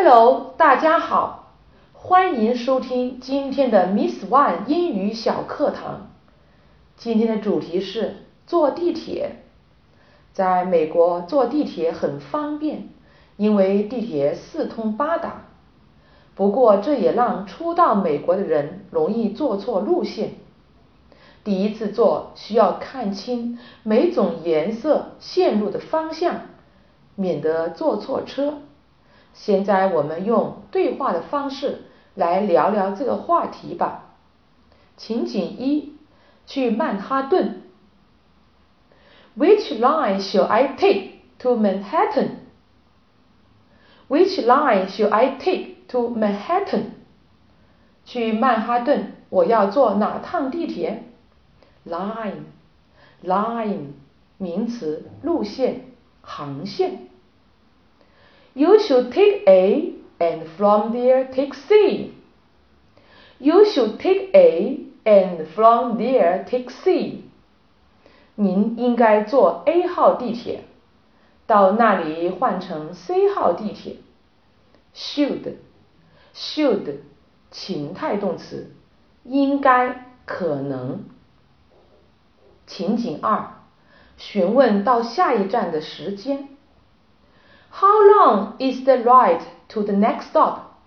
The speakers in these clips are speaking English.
Hello，大家好，欢迎收听今天的 Miss One 英语小课堂。今天的主题是坐地铁。在美国坐地铁很方便，因为地铁四通八达。不过这也让初到美国的人容易坐错路线。第一次坐需要看清每种颜色线路的方向，免得坐错车。现在我们用对话的方式来聊聊这个话题吧。情景一：去曼哈顿。Which line should I take to Manhattan? Which line should I take to Manhattan? 去曼哈顿，我要坐哪趟地铁？Line, line，名词，路线、航线。You should take A and from there take C. You should take A and from there take C. 您应该坐 A 号地铁，到那里换乘 C 号地铁。Should, should，情态动词，应该，可能。情景二，询问到下一站的时间。 How long is the ride to the next stop?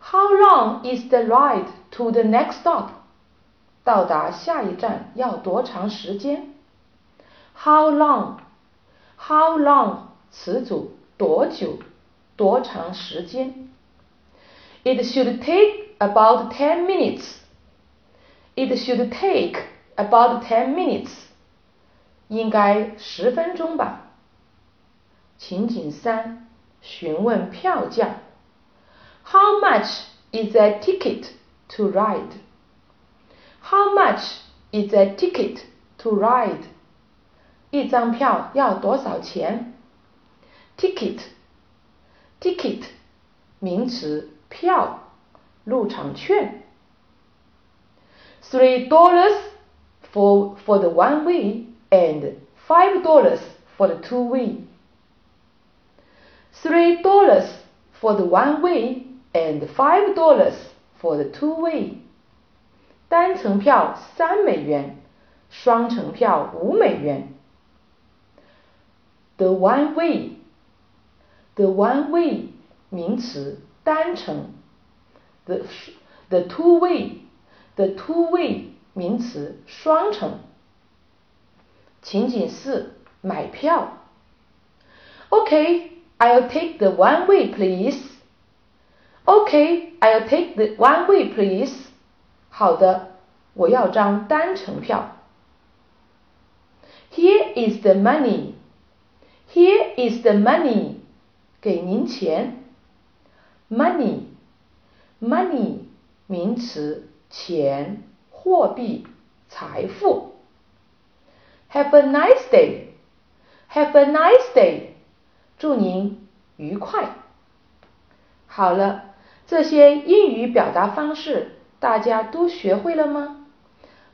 How long is the ride to the next stop? 到达下一站要多长时间？How long？How long？词组多久？多长时间？It should take about ten minutes. It should take about ten minutes. 应该十分钟吧。 情景三，询问票价。How much is a ticket to ride? How much is a ticket to ride? 一张票要多少钱？Ticket, ticket，名词，票，入场券。Three dollars for for the one way and five dollars for the two way. Three dollars for the one way and five dollars for the two way. 单程票三美元，双程票五美元。The one way，the one way 名词，单程。The the two way，the two way 名词，双程。情景四，买票。Okay。 I'll take the one way, please. Okay, I'll take the one way, please. 好的，我要张单程票。Here is the money. Here is the money. 给您钱。Money, money 名词，钱、货币、财富。Have a nice day. Have a nice day. 祝您愉快。好了，这些英语表达方式大家都学会了吗？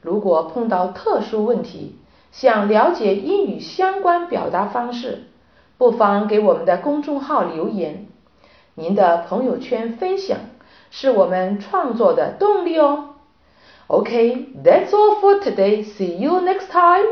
如果碰到特殊问题，想了解英语相关表达方式，不妨给我们的公众号留言。您的朋友圈分享是我们创作的动力哦。OK，that's all for today. See you next time.